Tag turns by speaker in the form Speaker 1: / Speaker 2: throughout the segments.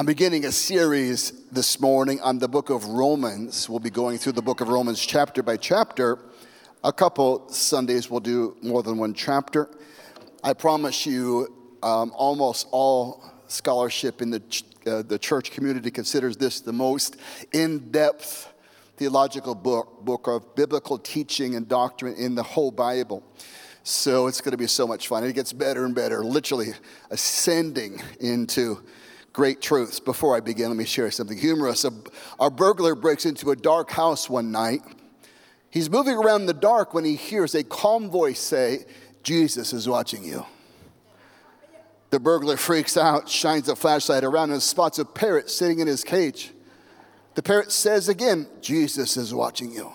Speaker 1: I'm beginning a series this morning on the book of Romans. We'll be going through the book of Romans chapter by chapter. A couple Sundays we'll do more than one chapter. I promise you, um, almost all scholarship in the, ch- uh, the church community considers this the most in depth theological book, book of biblical teaching and doctrine in the whole Bible. So it's going to be so much fun. It gets better and better, literally ascending into great truths. Before I begin, let me share something humorous. A, a burglar breaks into a dark house one night. He's moving around in the dark when he hears a calm voice say, Jesus is watching you. The burglar freaks out, shines a flashlight around, and spots a parrot sitting in his cage. The parrot says again, Jesus is watching you.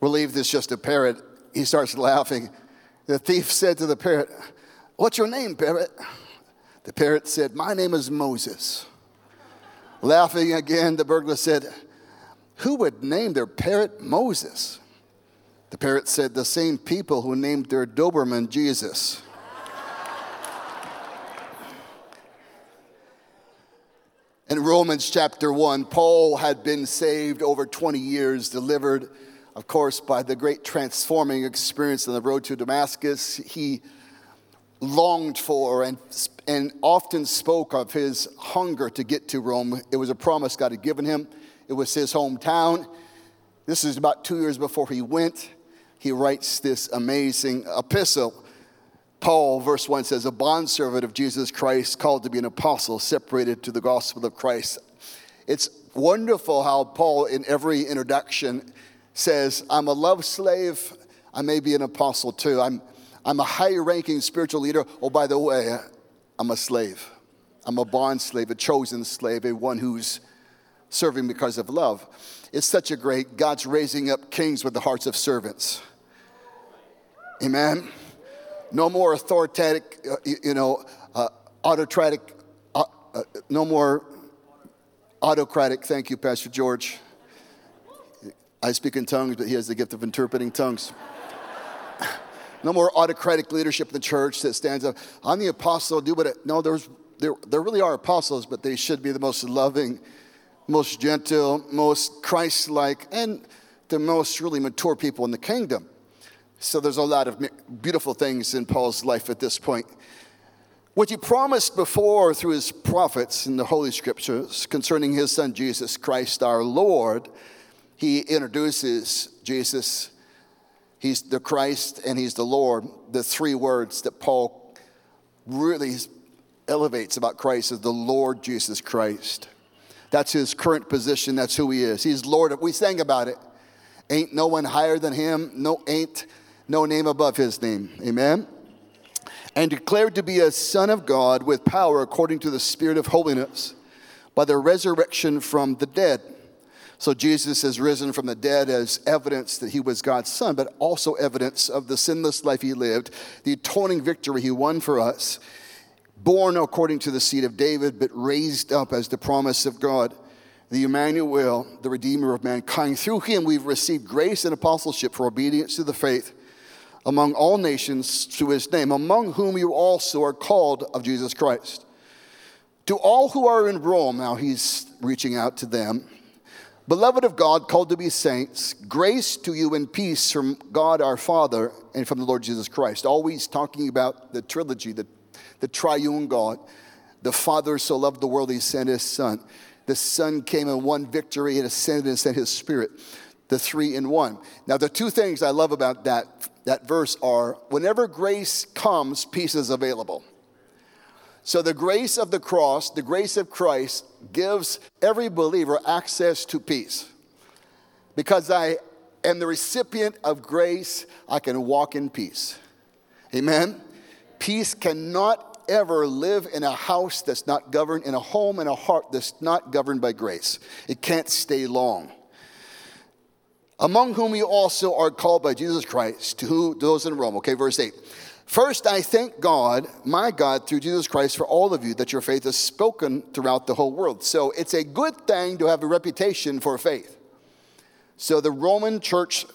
Speaker 1: Relieved it's just a parrot, he starts laughing. The thief said to the parrot, What's your name, parrot? The parrot said, My name is Moses. Laughing again, the burglar said, Who would name their parrot Moses? The parrot said, The same people who named their Doberman Jesus. In Romans chapter 1, Paul had been saved over 20 years, delivered, of course, by the great transforming experience on the road to Damascus. He longed for and, and often spoke of his hunger to get to Rome. It was a promise God had given him, it was his hometown. This is about two years before he went. He writes this amazing epistle. Paul, verse 1 says, A bondservant of Jesus Christ, called to be an apostle, separated to the gospel of Christ. It's wonderful how Paul, in every introduction, says, I'm a love slave. I may be an apostle too. I'm, I'm a high ranking spiritual leader. Oh, by the way, I'm a slave. I'm a bond slave, a chosen slave, a one who's serving because of love. It's such a great, God's raising up kings with the hearts of servants. Amen. No more authoritative, uh, you know, uh, autocratic, uh, uh, no more autocratic. Thank you, Pastor George. I speak in tongues, but he has the gift of interpreting tongues. No more autocratic leadership in the church that stands up. I'm the apostle, do what it. No, there's, there, there really are apostles, but they should be the most loving, most gentle, most Christ like, and the most really mature people in the kingdom. So there's a lot of beautiful things in Paul's life at this point. What he promised before through his prophets in the Holy Scriptures concerning his son Jesus Christ our Lord, he introduces Jesus He's the Christ and He's the Lord. The three words that Paul really elevates about Christ is the Lord Jesus Christ. That's his current position. That's who he is. He's Lord. We sang about it. Ain't no one higher than him. No, ain't no name above his name. Amen. And declared to be a son of God with power according to the Spirit of holiness by the resurrection from the dead so Jesus has risen from the dead as evidence that he was God's son, but also evidence of the sinless life he lived, the atoning victory he won for us, born according to the seed of David, but raised up as the promise of God, the Emmanuel, the Redeemer of mankind. Through him we've received grace and apostleship for obedience to the faith among all nations through his name, among whom you also are called of Jesus Christ. To all who are in Rome, now he's reaching out to them Beloved of God, called to be saints, grace to you and peace from God our Father and from the Lord Jesus Christ. Always talking about the trilogy, the, the triune God. The Father so loved the world, he sent his Son. The Son came and won victory and ascended and sent his Spirit. The three in one. Now, the two things I love about that, that verse are whenever grace comes, peace is available. So, the grace of the cross, the grace of Christ, gives every believer access to peace. Because I am the recipient of grace, I can walk in peace. Amen? Peace cannot ever live in a house that's not governed, in a home in a heart that's not governed by grace. It can't stay long. Among whom you also are called by Jesus Christ, to those in Rome. Okay, verse 8. First, I thank God, my God, through Jesus Christ, for all of you that your faith is spoken throughout the whole world. So it's a good thing to have a reputation for faith. So the Roman church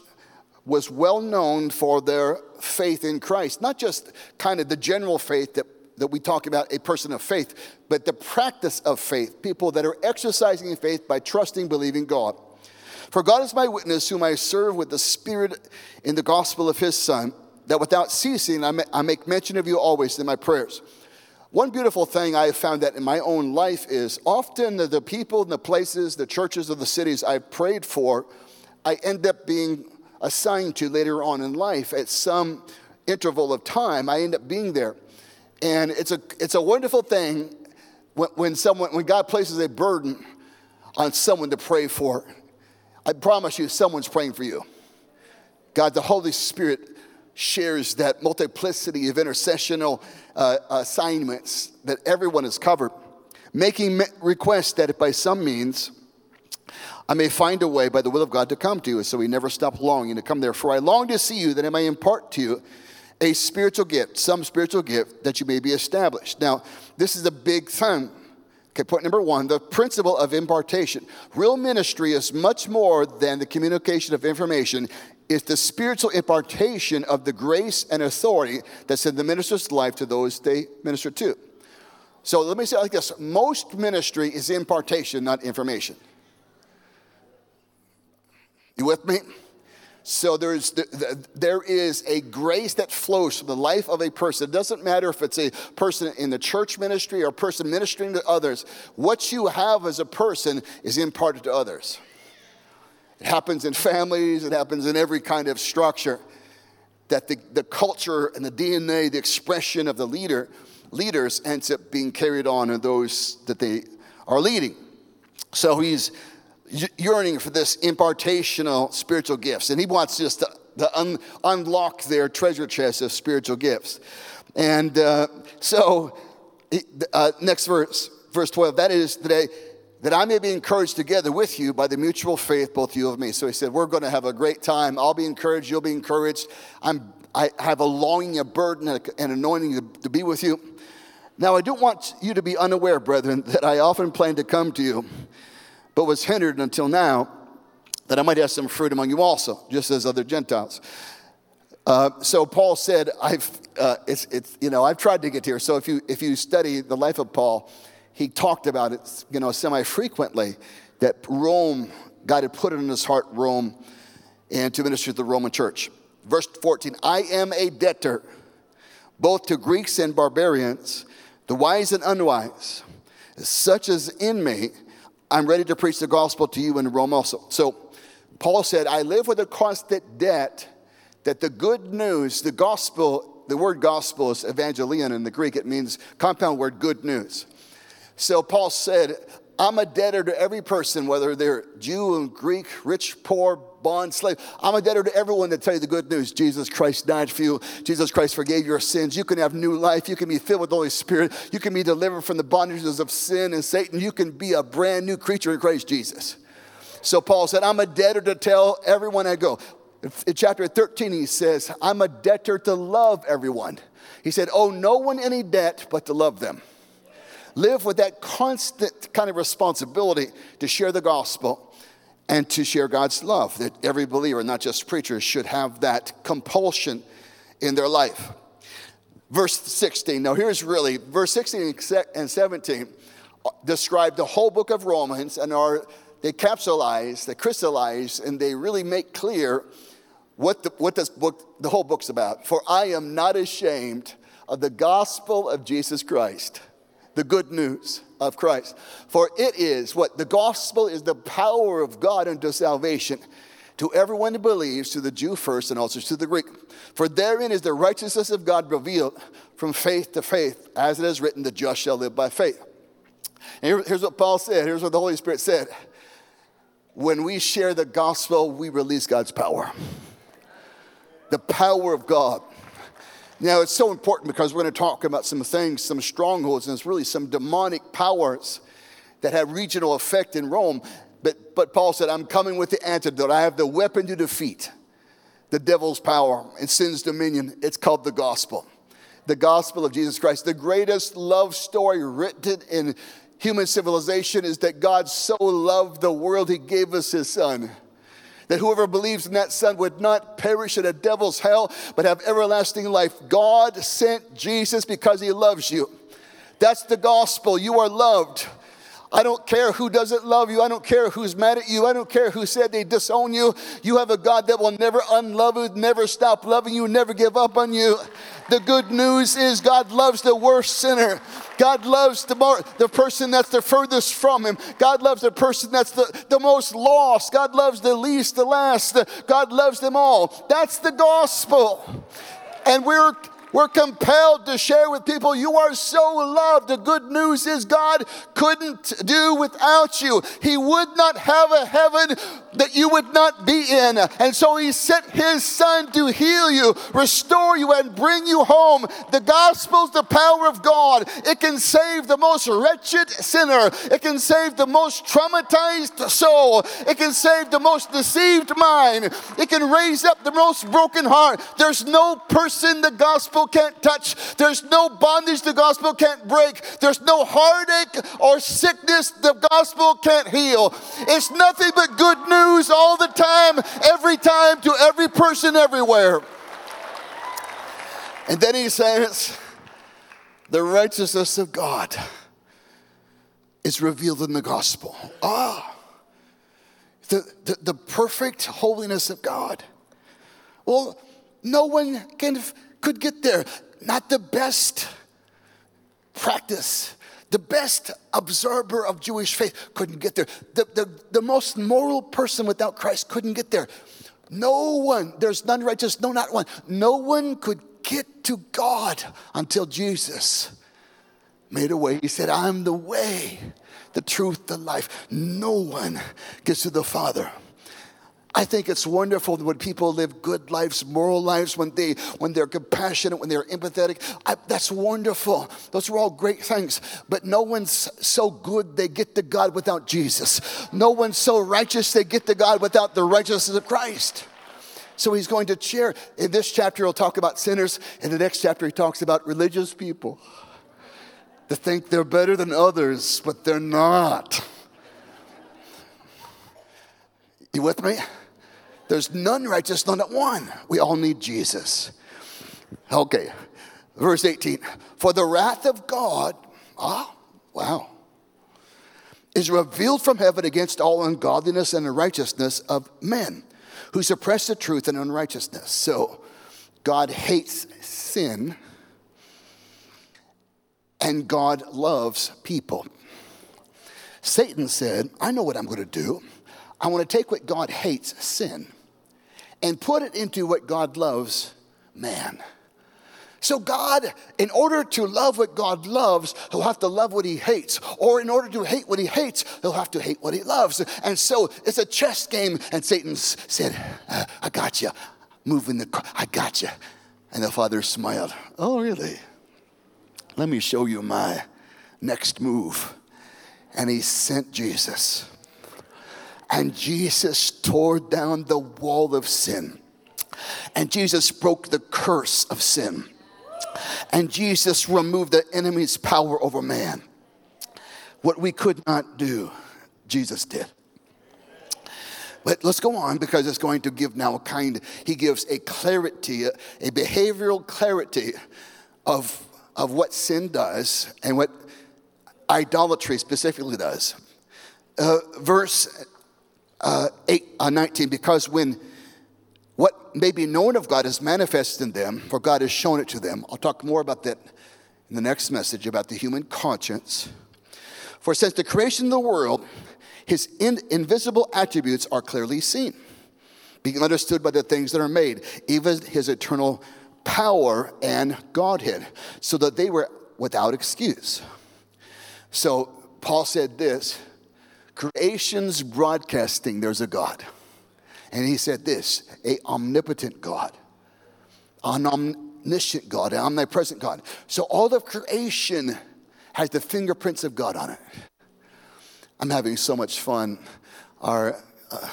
Speaker 1: was well known for their faith in Christ, not just kind of the general faith that, that we talk about a person of faith, but the practice of faith, people that are exercising faith by trusting, believing God. For God is my witness, whom I serve with the Spirit in the gospel of his Son, that without ceasing I make mention of you always in my prayers. One beautiful thing I have found that in my own life is often the people and the places, the churches of the cities I've prayed for, I end up being assigned to later on in life at some interval of time. I end up being there. And it's a, it's a wonderful thing when, when, someone, when God places a burden on someone to pray for. I promise you, someone's praying for you. God, the Holy Spirit shares that multiplicity of intercessional uh, assignments that everyone is covered, making requests that by some means I may find a way by the will of God to come to you. So we never stop longing to come there. For I long to see you that I may impart to you a spiritual gift, some spiritual gift that you may be established. Now, this is a big thing. Okay, point number one the principle of impartation. Real ministry is much more than the communication of information, it's the spiritual impartation of the grace and authority that's in the minister's life to those they minister to. So let me say it like this most ministry is impartation, not information. You with me? So there's there is a grace that flows from the life of a person. It doesn't matter if it's a person in the church ministry or a person ministering to others. What you have as a person is imparted to others. It happens in families, it happens in every kind of structure. That the, the culture and the DNA, the expression of the leader, leaders ends up being carried on in those that they are leading. So he's yearning for this impartational spiritual gifts, and he wants just to, to un, unlock their treasure chest of spiritual gifts. And uh, so, uh, next verse, verse 12, that is today that I may be encouraged together with you by the mutual faith, both you of me. So he said, We're going to have a great time. I'll be encouraged, you'll be encouraged. I'm, I have a longing, a burden, and an anointing to, to be with you. Now, I don't want you to be unaware, brethren, that I often planned to come to you, but was hindered until now, that I might have some fruit among you also, just as other Gentiles. Uh, so Paul said, "I've uh, it's, it's you know I've tried to get here." So if you if you study the life of Paul, he talked about it, you know, semi-frequently, that Rome, God had put it in his heart, Rome, and to minister to the Roman church. Verse 14, I am a debtor, both to Greeks and barbarians, the wise and unwise, such as in me, I'm ready to preach the gospel to you in Rome also. So Paul said, I live with a constant debt that the good news, the gospel, the word gospel is evangelion in the Greek. It means compound word good news. So Paul said, I'm a debtor to every person, whether they're Jew and Greek, rich, poor, bond, slave. I'm a debtor to everyone that tell you the good news. Jesus Christ died for you. Jesus Christ forgave your sins. You can have new life. You can be filled with the Holy Spirit. You can be delivered from the bondages of sin and Satan. You can be a brand new creature in Christ Jesus. So Paul said, I'm a debtor to tell everyone I go. In chapter 13, he says, I'm a debtor to love everyone. He said, Owe no one any debt but to love them live with that constant kind of responsibility to share the gospel and to share God's love. That every believer, not just preachers, should have that compulsion in their life. Verse 16, now here's really, verse 16 and 17 uh, describe the whole book of Romans and are, they capsulize, they crystallize, and they really make clear what, the, what this book, the whole book's about. For I am not ashamed of the gospel of Jesus Christ the good news of Christ. For it is what the gospel is the power of God unto salvation to everyone who believes, to the Jew first and also to the Greek. For therein is the righteousness of God revealed from faith to faith, as it is written, the just shall live by faith. And here's what Paul said, here's what the Holy Spirit said. When we share the gospel, we release God's power. The power of God now, it's so important because we're going to talk about some things, some strongholds, and it's really some demonic powers that have regional effect in Rome. But, but Paul said, I'm coming with the antidote. I have the weapon to defeat the devil's power and sin's dominion. It's called the gospel. The gospel of Jesus Christ. The greatest love story written in human civilization is that God so loved the world, he gave us his son that whoever believes in that Son would not perish in a devil's hell, but have everlasting life. God sent Jesus because he loves you. That's the gospel. You are loved. I don't care who doesn't love you. I don't care who's mad at you. I don't care who said they disown you. You have a God that will never unlove you, never stop loving you, never give up on you. The good news is God loves the worst sinner. God loves the, more, the person that's the furthest from Him. God loves the person that's the, the most lost. God loves the least, the last. God loves them all. That's the gospel. And we're we're compelled to share with people you are so loved. The good news is God couldn't do without you. He would not have a heaven that you would not be in. And so He sent His Son to heal you, restore you, and bring you home. The gospel's the power of God. It can save the most wretched sinner, it can save the most traumatized soul, it can save the most deceived mind, it can raise up the most broken heart. There's no person the gospel gospel can't touch. There's no bondage the gospel can't break. There's no heartache or sickness the gospel can't heal. It's nothing but good news all the time, every time, to every person, everywhere. And then he says, the righteousness of God is revealed in the gospel. Ah, the, the, the perfect holiness of God. Well, no one can could get there. Not the best practice, the best observer of Jewish faith couldn't get there. The, the, the most moral person without Christ couldn't get there. No one, there's none righteous, no, not one. No one could get to God until Jesus made a way. He said, I'm the way, the truth, the life. No one gets to the Father I think it's wonderful when people live good lives, moral lives, when they when they're compassionate, when they're empathetic. I, that's wonderful. Those are all great things. But no one's so good they get to God without Jesus. No one's so righteous they get to God without the righteousness of Christ. So he's going to share. In this chapter, he'll talk about sinners. In the next chapter, he talks about religious people that think they're better than others, but they're not. You with me? There's none righteous, none at one. We all need Jesus. Okay, verse 18. For the wrath of God, ah, wow, is revealed from heaven against all ungodliness and unrighteousness of men who suppress the truth and unrighteousness. So God hates sin and God loves people. Satan said, I know what I'm going to do. I want to take what God hates, sin, and put it into what God loves, man. So, God, in order to love what God loves, he'll have to love what he hates. Or in order to hate what he hates, he'll have to hate what he loves. And so it's a chess game. And Satan said, uh, I got you. Move in the, I got you. And the father smiled. Oh, really? Let me show you my next move. And he sent Jesus. And Jesus tore down the wall of sin. And Jesus broke the curse of sin. And Jesus removed the enemy's power over man. What we could not do, Jesus did. But let's go on because it's going to give now a kind, he gives a clarity, a behavioral clarity of, of what sin does and what idolatry specifically does. Uh, verse uh, 8, uh, 19, because when what may be known of God is manifested in them, for God has shown it to them. I'll talk more about that in the next message about the human conscience. For since the creation of the world, his in, invisible attributes are clearly seen, being understood by the things that are made, even his eternal power and Godhead, so that they were without excuse. So Paul said this creation's broadcasting there's a God. And he said this a omnipotent God, an omniscient God, an omnipresent God. So all of creation has the fingerprints of God on it. I'm having so much fun. Our, uh,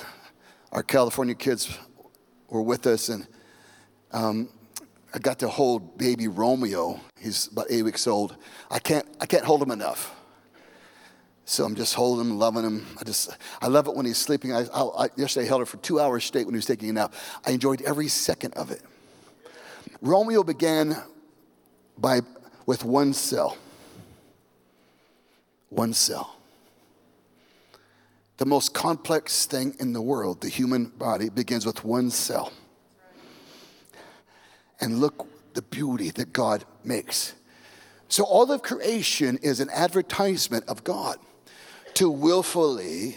Speaker 1: our California kids were with us, and um, I got to hold baby Romeo. He's about eight weeks old. I can't, I can't hold him enough. So I'm just holding him, loving him. I just, I love it when he's sleeping. I, I, I, yesterday I held her for two hours straight when he was taking a nap. I enjoyed every second of it. Romeo began by, with one cell. One cell. The most complex thing in the world, the human body, begins with one cell. And look the beauty that God makes. So, all of creation is an advertisement of God. To willfully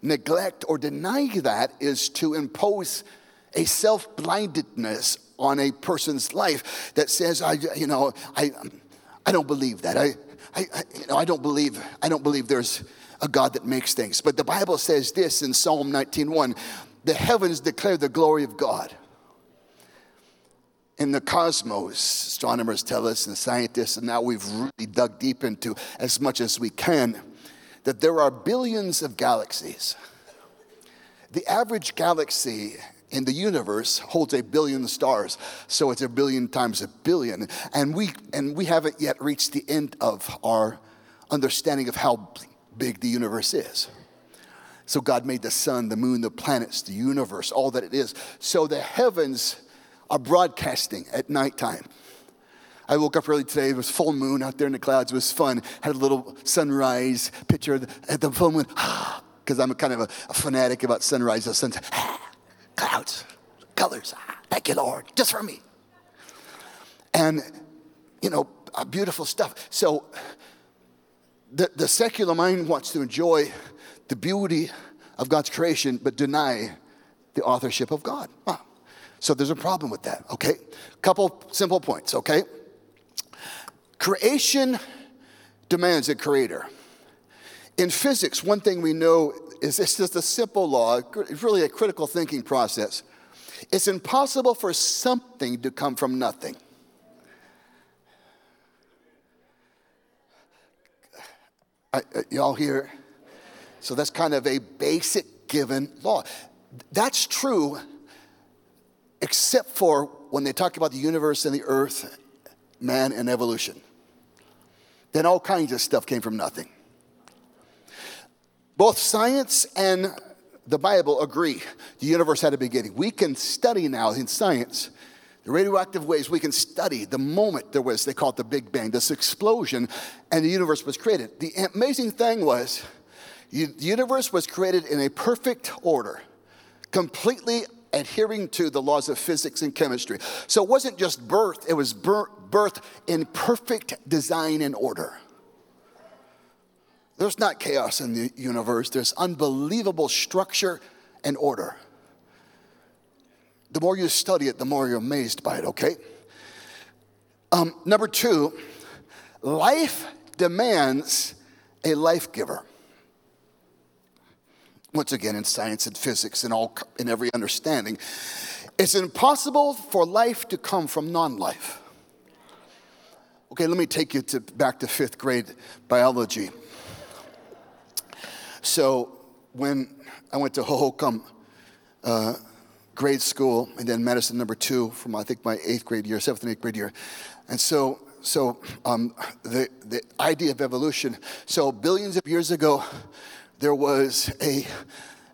Speaker 1: neglect or deny that is to impose a self blindedness on a person's life that says, I, you know, I, I don't believe that. I, I, you know, I don't believe, I don't believe there's a God that makes things. But the Bible says this in Psalm 19:1, the heavens declare the glory of God. In the cosmos, astronomers tell us and scientists, and now we've really dug deep into as much as we can, that there are billions of galaxies. The average galaxy in the universe holds a billion stars, so it's a billion times a billion. And we, and we haven't yet reached the end of our understanding of how big the universe is. So God made the sun, the moon, the planets, the universe, all that it is. So the heavens are broadcasting at nighttime. I woke up early today. It was full moon out there in the clouds. It was fun. Had a little sunrise picture at the full moon. Because I'm kind of a, a, fanatic about sunrise. sunset. clouds, colors. Ah, thank you, Lord, just for me. And, you know, uh, beautiful stuff. So the, the secular mind wants to enjoy the beauty of God's creation, but deny the authorship of God. Huh. So there's a problem with that, okay? Couple simple points, okay? Creation demands a creator. In physics, one thing we know is it's just a simple law, it's really a critical thinking process. It's impossible for something to come from nothing. I, uh, y'all hear? So that's kind of a basic given law. That's true, except for when they talk about the universe and the earth, man, and evolution. Then all kinds of stuff came from nothing. Both science and the Bible agree the universe had a beginning. We can study now in science the radioactive waves, we can study the moment there was, they call it the Big Bang, this explosion, and the universe was created. The amazing thing was, the universe was created in a perfect order, completely adhering to the laws of physics and chemistry. So it wasn't just birth, it was birth in perfect design and order. There's not chaos in the universe, there's unbelievable structure and order the more you study it, the more you're amazed by it, okay? Um, number two, life demands a life giver. Once again, in science and physics and all in every understanding, it's impossible for life to come from non-life. Okay, let me take you to back to fifth grade biology. So when I went to Hohokam uh, grade school and then Madison number two from I think my eighth grade year, seventh and eighth grade year. And so, so um, the, the idea of evolution. So billions of years ago, there was a,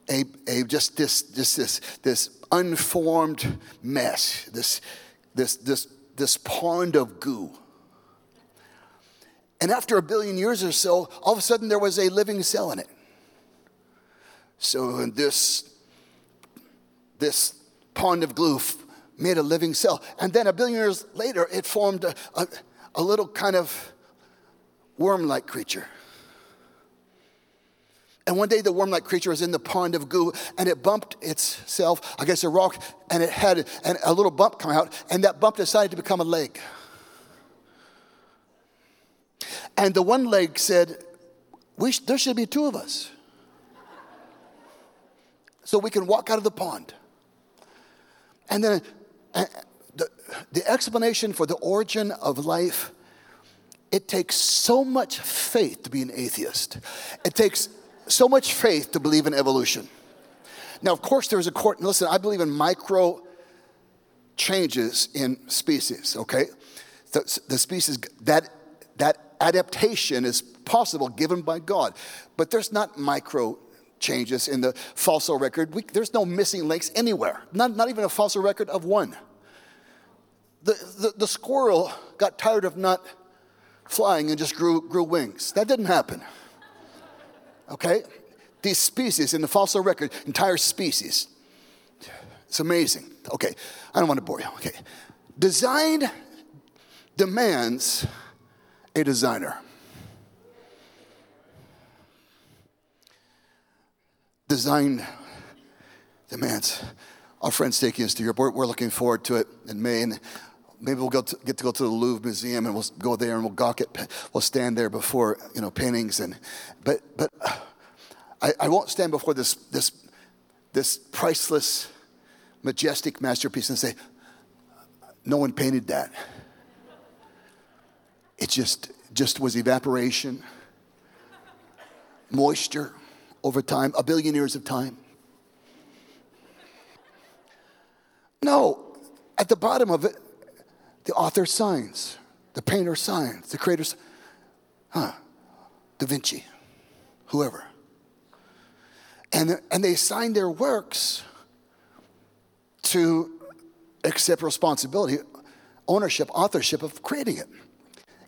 Speaker 1: a, a just this, just this, this unformed mess, this, this, this, this pond of goo. And after a billion years or so, all of a sudden there was a living cell in it. So this this pond of glue made a living cell. And then a billion years later, it formed a, a, a little kind of worm like creature. And one day the worm like creature was in the pond of goo and it bumped itself against a rock and it had and a little bump come out and that bump decided to become a leg. And the one leg said, sh- There should be two of us. So we can walk out of the pond. And then uh, the, the explanation for the origin of life, it takes so much faith to be an atheist. It takes so much faith to believe in evolution. Now, of course, there's a court. Listen, I believe in micro changes in species. Okay, the, the species that that adaptation is possible given by God. But there's not micro changes in the fossil record. We, there's no missing links anywhere, not, not even a fossil record of one. The, the, the squirrel got tired of not flying and just grew, grew wings. That didn't happen. Okay? These species in the fossil record, entire species. It's amazing. Okay, I don't want to bore you. Okay. Design demands a designer. Design demands. Our friend's taking us to Europe. We're, we're looking forward to it in May, and maybe we'll to, get to go to the Louvre Museum, and we'll go there and we'll gawk at. We'll stand there before you know paintings, and but but I, I won't stand before this this this priceless, majestic masterpiece and say, "No one painted that." It just just was evaporation, moisture over time, a billion years of time. No, at the bottom of it, the author signs, the painter signs, the creator, huh, Da Vinci, whoever. And, and they sign their works to accept responsibility, ownership, authorship of creating it.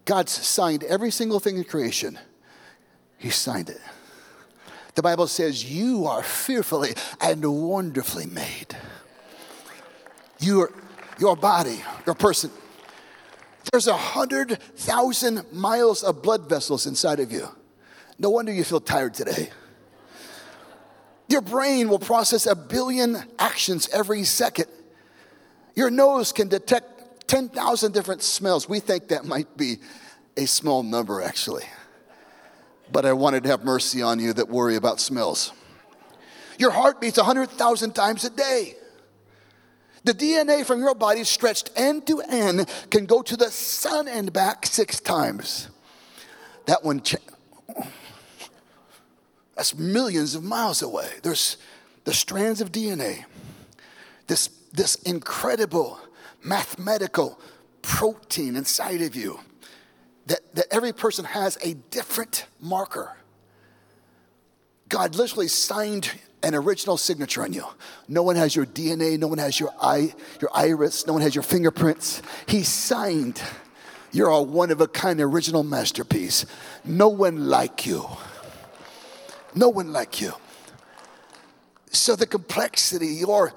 Speaker 1: God signed every single thing in creation. He signed it. The Bible says, You are fearfully and wonderfully made. Your, your body, your person. There's a hundred thousand miles of blood vessels inside of you. No wonder you feel tired today. Your brain will process a billion actions every second. Your nose can detect 10,000 different smells. We think that might be a small number, actually. But I wanted to have mercy on you that worry about smells. Your heart beats 100,000 times a day. The DNA from your body, stretched end to end, can go to the sun and back six times. That one, cha- that's millions of miles away. There's the strands of DNA, this, this incredible mathematical protein inside of you that, that every person has a different marker. God literally signed an original signature on you. No one has your DNA, no one has your eye, your iris, no one has your fingerprints. He signed. You're a one of a kind original masterpiece. No one like you. No one like you. So the complexity, your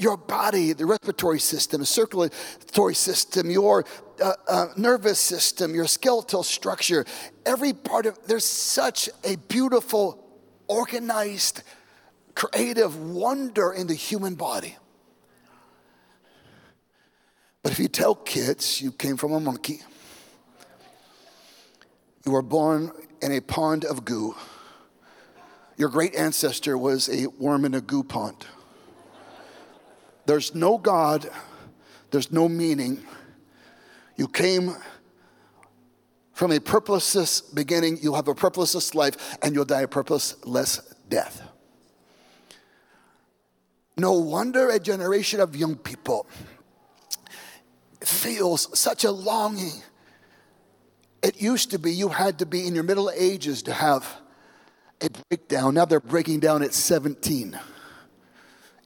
Speaker 1: your body, the respiratory system, the circulatory system, your uh, uh, nervous system, your skeletal structure, every part of there's such a beautiful, organized creative wonder in the human body. But if you tell kids you came from a monkey, you were born in a pond of goo, your great ancestor was a worm in a goo pond. There's no God, there's no meaning. You came from a purposeless beginning, you'll have a purposeless life, and you'll die a purposeless death. No wonder a generation of young people feels such a longing. It used to be you had to be in your middle ages to have a breakdown. Now they're breaking down at 17,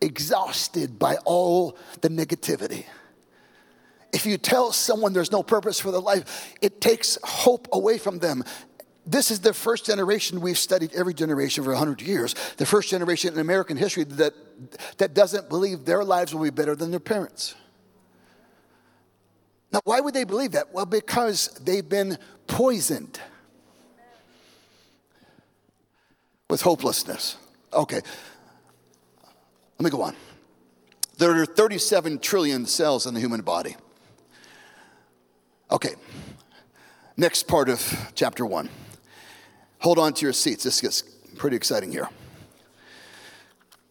Speaker 1: exhausted by all the negativity. If you tell someone there's no purpose for their life, it takes hope away from them. This is the first generation we've studied every generation for 100 years. The first generation in American history that, that doesn't believe their lives will be better than their parents. Now, why would they believe that? Well, because they've been poisoned with hopelessness. Okay, let me go on. There are 37 trillion cells in the human body. Okay, next part of chapter one. Hold on to your seats. This gets pretty exciting here.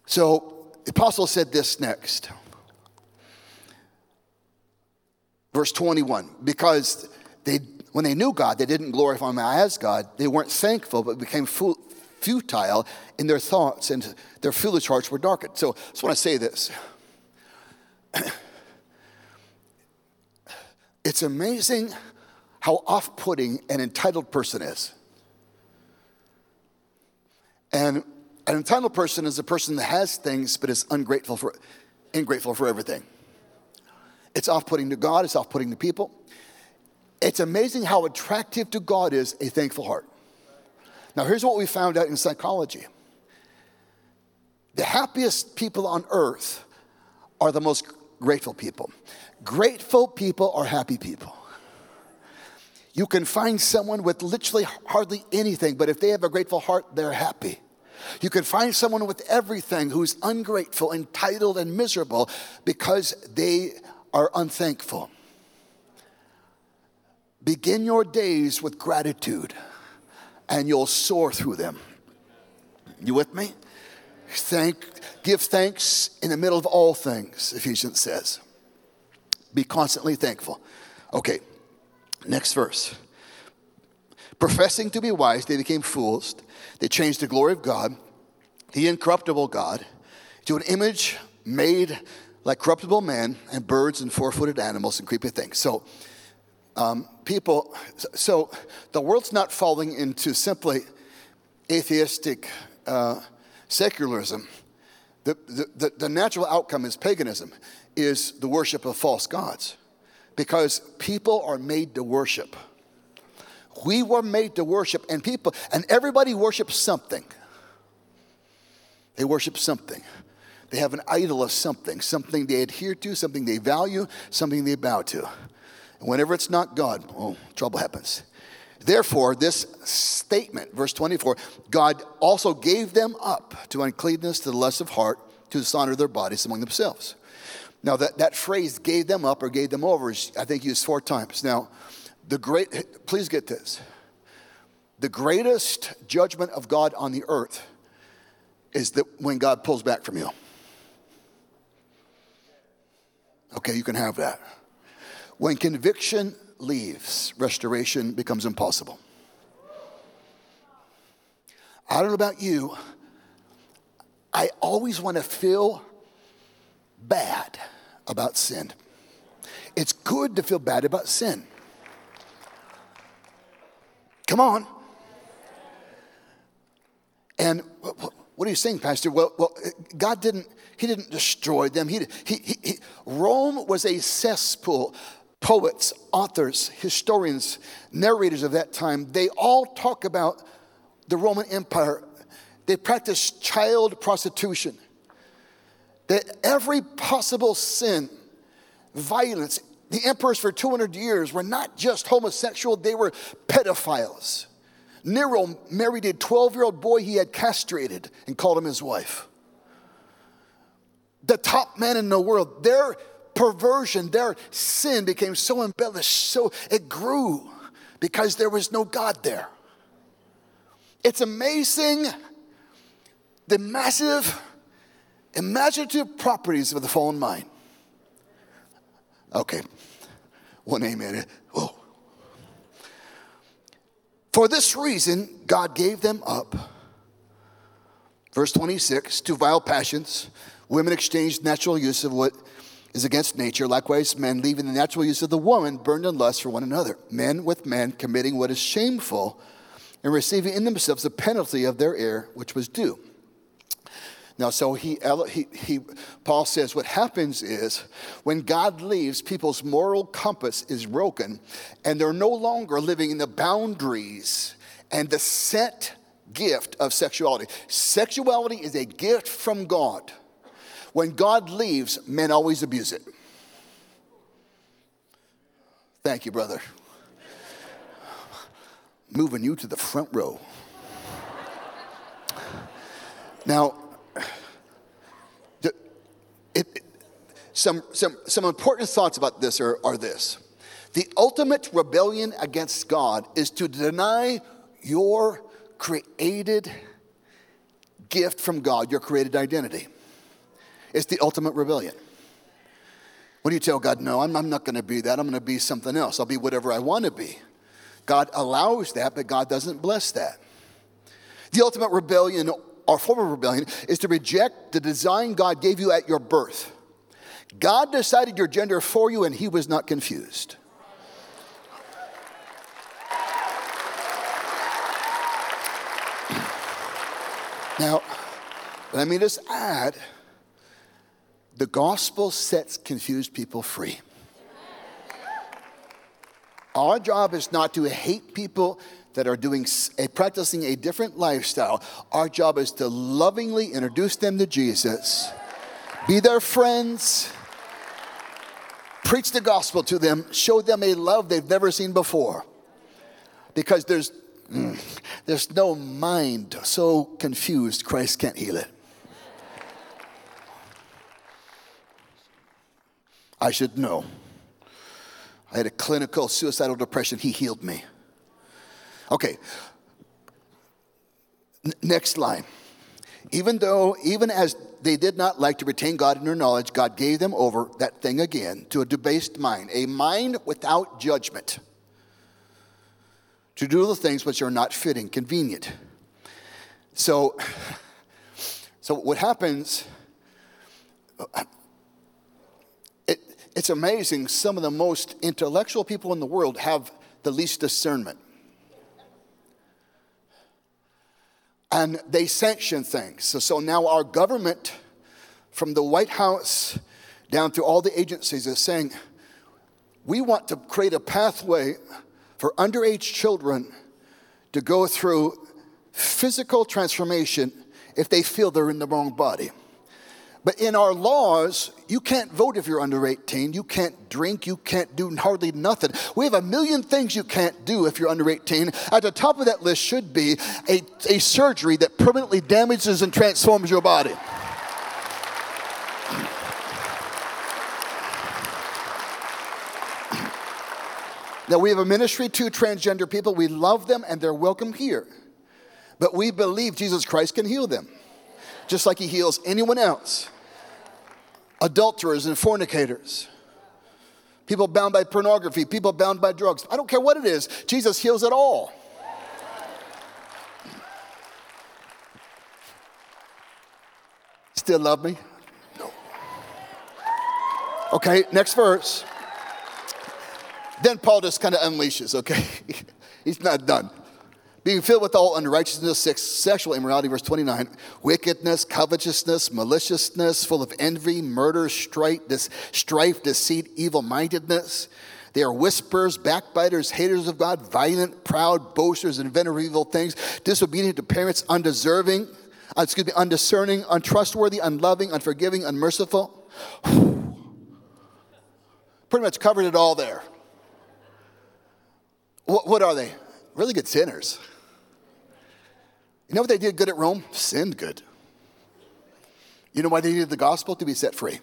Speaker 1: So, the apostle said this next. Verse 21 because they, when they knew God, they didn't glorify Him as God. They weren't thankful, but became futile in their thoughts, and their foolish hearts were darkened. So, I just want to say this. it's amazing how off putting an entitled person is. And an entitled person is a person that has things but is ungrateful for, ungrateful for everything. It's off putting to God, it's off putting to people. It's amazing how attractive to God is a thankful heart. Now, here's what we found out in psychology the happiest people on earth are the most grateful people. Grateful people are happy people. You can find someone with literally hardly anything, but if they have a grateful heart, they're happy. You can find someone with everything who's ungrateful, entitled, and miserable because they are unthankful. Begin your days with gratitude and you'll soar through them. You with me? Thank, give thanks in the middle of all things, Ephesians says. Be constantly thankful. Okay, next verse. Professing to be wise, they became fools. They changed the glory of God, the incorruptible God, to an image made like corruptible man and birds and four footed animals and creepy things. So, um, people, so the world's not falling into simply atheistic uh, secularism. The, the, the natural outcome is paganism, is the worship of false gods. Because people are made to worship. We were made to worship, and people, and everybody worships something. They worship something. They have an idol of something, something they adhere to, something they value, something they bow to. And whenever it's not God, oh, trouble happens. Therefore, this statement, verse 24, God also gave them up to uncleanness, to the lust of heart, to dishonor their bodies among themselves. Now, that, that phrase, gave them up or gave them over, is, I think, used four times. Now, the great, please get this. The greatest judgment of God on the earth is that when God pulls back from you. Okay, you can have that. When conviction leaves, restoration becomes impossible. I don't know about you, I always want to feel bad about sin. It's good to feel bad about sin. Come on. And what are you saying, Pastor? Well, well God didn't, He didn't destroy them. He, he, he, Rome was a cesspool poets, authors, historians, narrators of that time, they all talk about the Roman Empire. They practiced child prostitution. That every possible sin, violence, the emperors for 200 years were not just homosexual, they were pedophiles. Nero married a 12 year old boy he had castrated and called him his wife. The top man in the world, their perversion, their sin became so embellished, so it grew because there was no God there. It's amazing the massive imaginative properties of the fallen mind. Okay, one amen. Whoa. For this reason, God gave them up. Verse 26 to vile passions. Women exchanged natural use of what is against nature. Likewise, men, leaving the natural use of the woman, burned in lust for one another. Men with men, committing what is shameful, and receiving in themselves the penalty of their error, which was due. Now, so he, he, he, Paul says what happens is when God leaves, people's moral compass is broken, and they're no longer living in the boundaries and the set gift of sexuality. Sexuality is a gift from God. When God leaves, men always abuse it. Thank you, brother. Moving you to the front row. Now, it, it, some, some, some important thoughts about this are, are this. The ultimate rebellion against God is to deny your created gift from God, your created identity. It's the ultimate rebellion. When you tell God, no, I'm, I'm not going to be that, I'm going to be something else, I'll be whatever I want to be. God allows that, but God doesn't bless that. The ultimate rebellion or form of rebellion is to reject the design God gave you at your birth. God decided your gender for you, and He was not confused. Now, let me just add the gospel sets confused people free. Our job is not to hate people that are doing practicing a different lifestyle. Our job is to lovingly introduce them to Jesus. Be their friends. Preach the gospel to them, show them a love they've never seen before. Because there's mm, there's no mind so confused Christ can't heal it. I should know. I had a clinical suicidal depression. He healed me. Okay. N- next line. Even though, even as they did not like to retain God in their knowledge, God gave them over, that thing again, to a debased mind, a mind without judgment, to do the things which are not fitting, convenient. So, so what happens, it's amazing. Some of the most intellectual people in the world have the least discernment. And they sanction things. So, so now our government, from the White House down through all the agencies, is saying we want to create a pathway for underage children to go through physical transformation if they feel they're in the wrong body. But in our laws, you can't vote if you're under 18. You can't drink. You can't do hardly nothing. We have a million things you can't do if you're under 18. At the top of that list should be a, a surgery that permanently damages and transforms your body. Now, we have a ministry to transgender people. We love them and they're welcome here. But we believe Jesus Christ can heal them, just like he heals anyone else adulterers and fornicators, people bound by pornography, people bound by drugs. I don't care what it is, Jesus heals it all. Still love me? No. Okay, next verse. Then Paul just kind of unleashes, okay? He's not done being filled with all unrighteousness, sexual immorality, verse 29, wickedness, covetousness, maliciousness, full of envy, murder, strife, strife deceit, evil mindedness. They are whisperers, backbiters, haters of God, violent, proud, boasters, inventors of evil things, disobedient to parents, undeserving, uh, excuse me, undiscerning, untrustworthy, unloving, unforgiving, unmerciful. Pretty much covered it all there. What, what are they? Really good sinners. You know what they did good at Rome? Sinned good. You know why they needed the gospel? To be set free.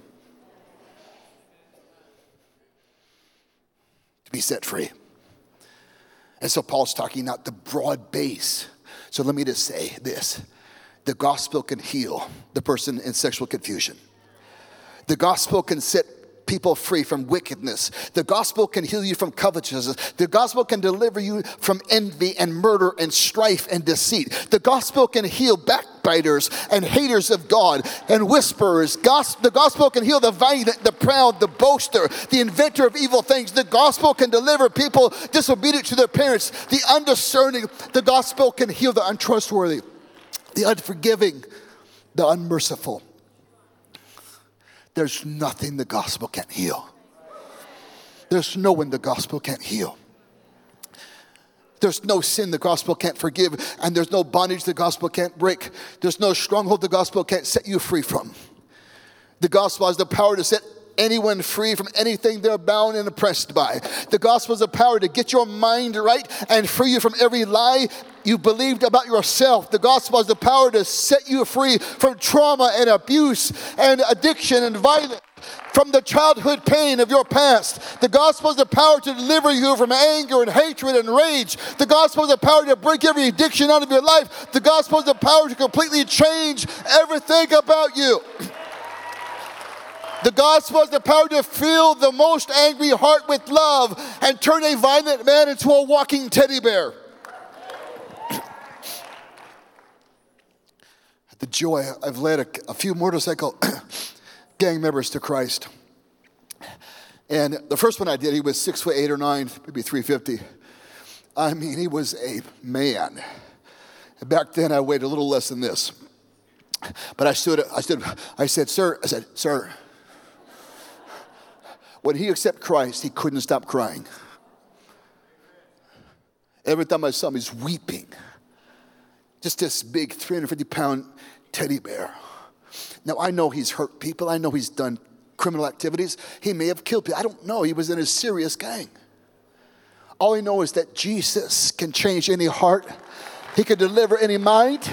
Speaker 1: To be set free. And so Paul's talking about the broad base. So let me just say this the gospel can heal the person in sexual confusion. The gospel can set people free from wickedness. The gospel can heal you from covetousness. The gospel can deliver you from envy and murder and strife and deceit. The gospel can heal backbiters and haters of God and whisperers. the gospel can heal the violent, the proud, the boaster, the inventor of evil things. The gospel can deliver people disobedient to their parents, the undiscerning. The gospel can heal the untrustworthy, the unforgiving, the unmerciful. There's nothing the gospel can't heal. There's no one the gospel can't heal. There's no sin the gospel can't forgive, and there's no bondage the gospel can't break. There's no stronghold the gospel can't set you free from. The gospel has the power to set anyone free from anything they're bound and oppressed by. The gospel is the power to get your mind right and free you from every lie you believed about yourself. The gospel has the power to set you free from trauma and abuse and addiction and violence. From the childhood pain of your past. The gospel has the power to deliver you from anger and hatred and rage. The gospel has the power to break every addiction out of your life. The gospel has the power to completely change everything about you. The gospel has the power to fill the most angry heart with love and turn a violent man into a walking teddy bear. the joy, I've led a, a few motorcycle gang members to Christ. And the first one I did, he was six foot eight or nine, maybe 350. I mean, he was a man. Back then, I weighed a little less than this. But I stood, I stood, I said, Sir, I said, Sir, when he accepted Christ, he couldn't stop crying. Every time I saw him, he's weeping. Just this big 350 pound teddy bear. Now, I know he's hurt people. I know he's done criminal activities. He may have killed people. I don't know. He was in a serious gang. All I know is that Jesus can change any heart, He can deliver any mind,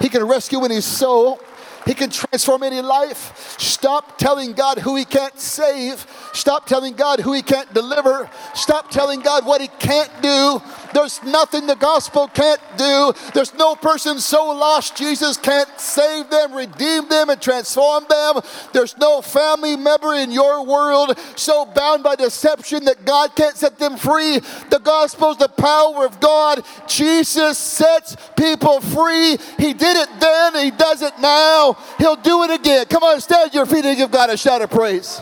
Speaker 1: He can rescue any soul. He can transform any life. Stop telling God who He can't save. Stop telling God who He can't deliver. Stop telling God what He can't do. There's nothing the gospel can't do. There's no person so lost Jesus can't save them, redeem them, and transform them. There's no family member in your world so bound by deception that God can't set them free. The gospel is the power of God. Jesus sets people free. He did it then, He does it now. He'll do it again. Come on, stand your feet and give God a shout of praise.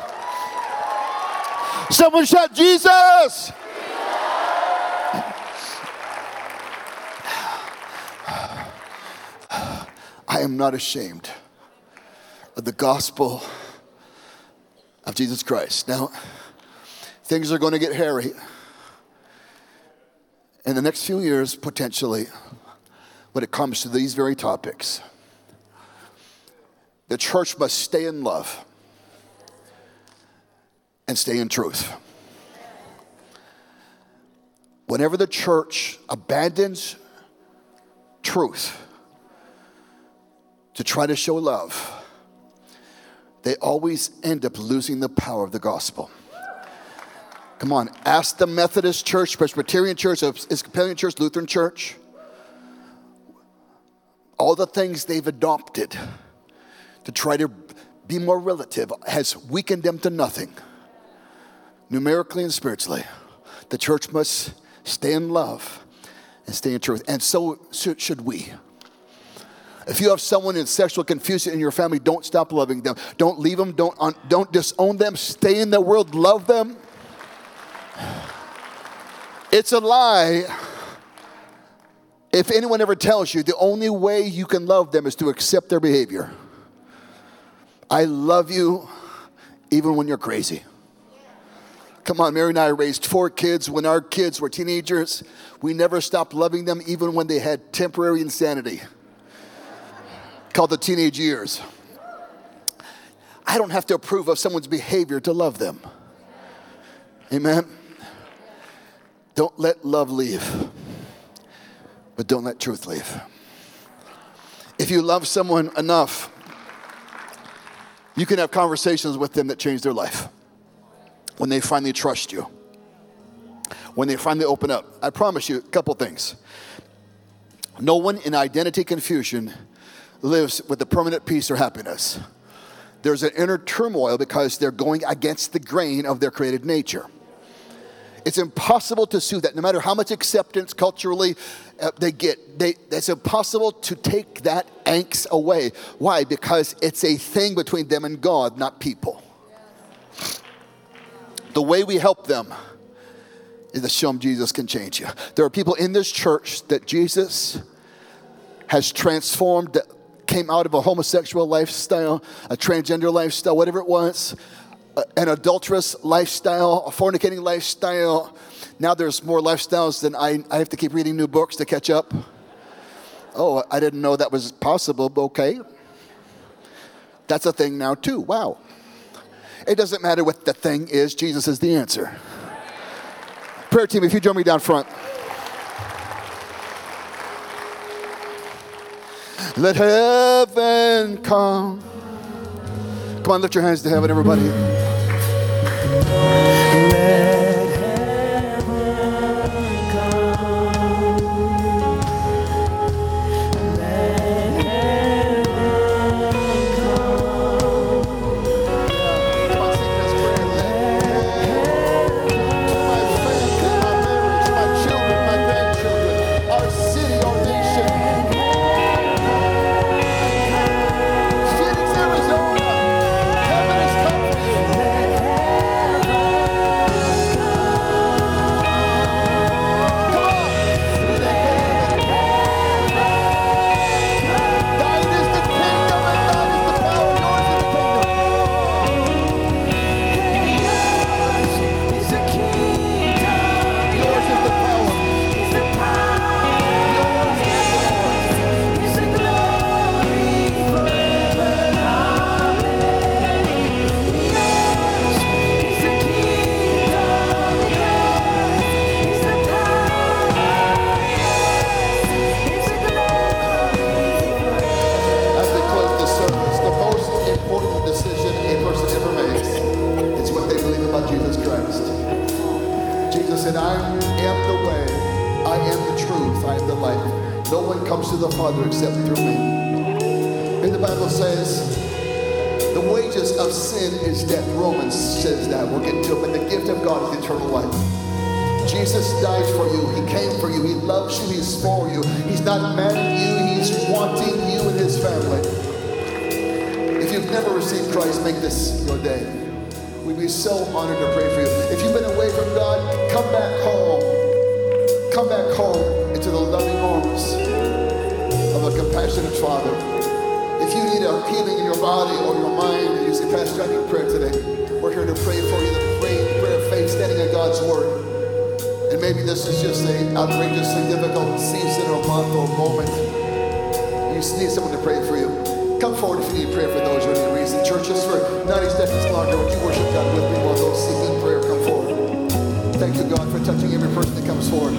Speaker 1: Someone shout, Jesus! I am not ashamed of the gospel of Jesus Christ. Now, things are going to get hairy in the next few years, potentially, when it comes to these very topics. The church must stay in love and stay in truth. Whenever the church abandons truth to try to show love, they always end up losing the power of the gospel. Come on, ask the Methodist Church, Presbyterian Church, Episcopalian Church, Lutheran Church, all the things they've adopted to try to be more relative has weakened them to nothing, numerically and spiritually. The church must stay in love and stay in truth, and so should we. If you have someone in sexual confusion in your family, don't stop loving them. Don't leave them. Don't, don't disown them. Stay in the world. Love them. It's a lie if anyone ever tells you the only way you can love them is to accept their behavior. I love you even when you're crazy. Come on, Mary and I raised four kids. When our kids were teenagers, we never stopped loving them even when they had temporary insanity called the teenage years. I don't have to approve of someone's behavior to love them. Amen. Don't let love leave, but don't let truth leave. If you love someone enough, you can have conversations with them that change their life when they finally trust you, when they finally open up. I promise you a couple things. No one in identity confusion lives with the permanent peace or happiness. There's an inner turmoil because they're going against the grain of their created nature. It's impossible to sue that, no matter how much acceptance culturally uh, they get. They, it's impossible to take that angst away. Why? Because it's a thing between them and God, not people. The way we help them is to show them Jesus can change you. There are people in this church that Jesus has transformed, came out of a homosexual lifestyle, a transgender lifestyle, whatever it was an adulterous lifestyle, a fornicating lifestyle. Now there's more lifestyles than I, I have to keep reading new books to catch up. Oh, I didn't know that was possible, okay. That's a thing now, too. Wow. It doesn't matter what the thing is, Jesus is the answer. Prayer team, if you join me down front. Let heaven come. Come on, lift your hands to heaven, everybody. To the Father except through me. And the Bible says, the wages of sin is death. Romans says that. We'll get to it. But the gift of God is eternal life. Jesus died for you. He came for you. He loves you. He's for you. He's not mad at you. He's wanting you and his family. If you've never received Christ, make this your day. We'd be so honored to pray for you. If you've been away from God, come back home. Come back home into the loving arms a compassionate Father. If you need a healing in your body or your mind, and you say, Pastor, I need prayer today. We're here to pray for you, the prayer, prayer of faith, standing on God's word. And maybe this is just a outrageously difficult season or month or moment. You just need someone to pray for you. Come forward if you need prayer for those or any reason. Church, just for 90 seconds longer, would you worship God with me while those seeking prayer come forward? Thank you, God, for touching every person that comes forward.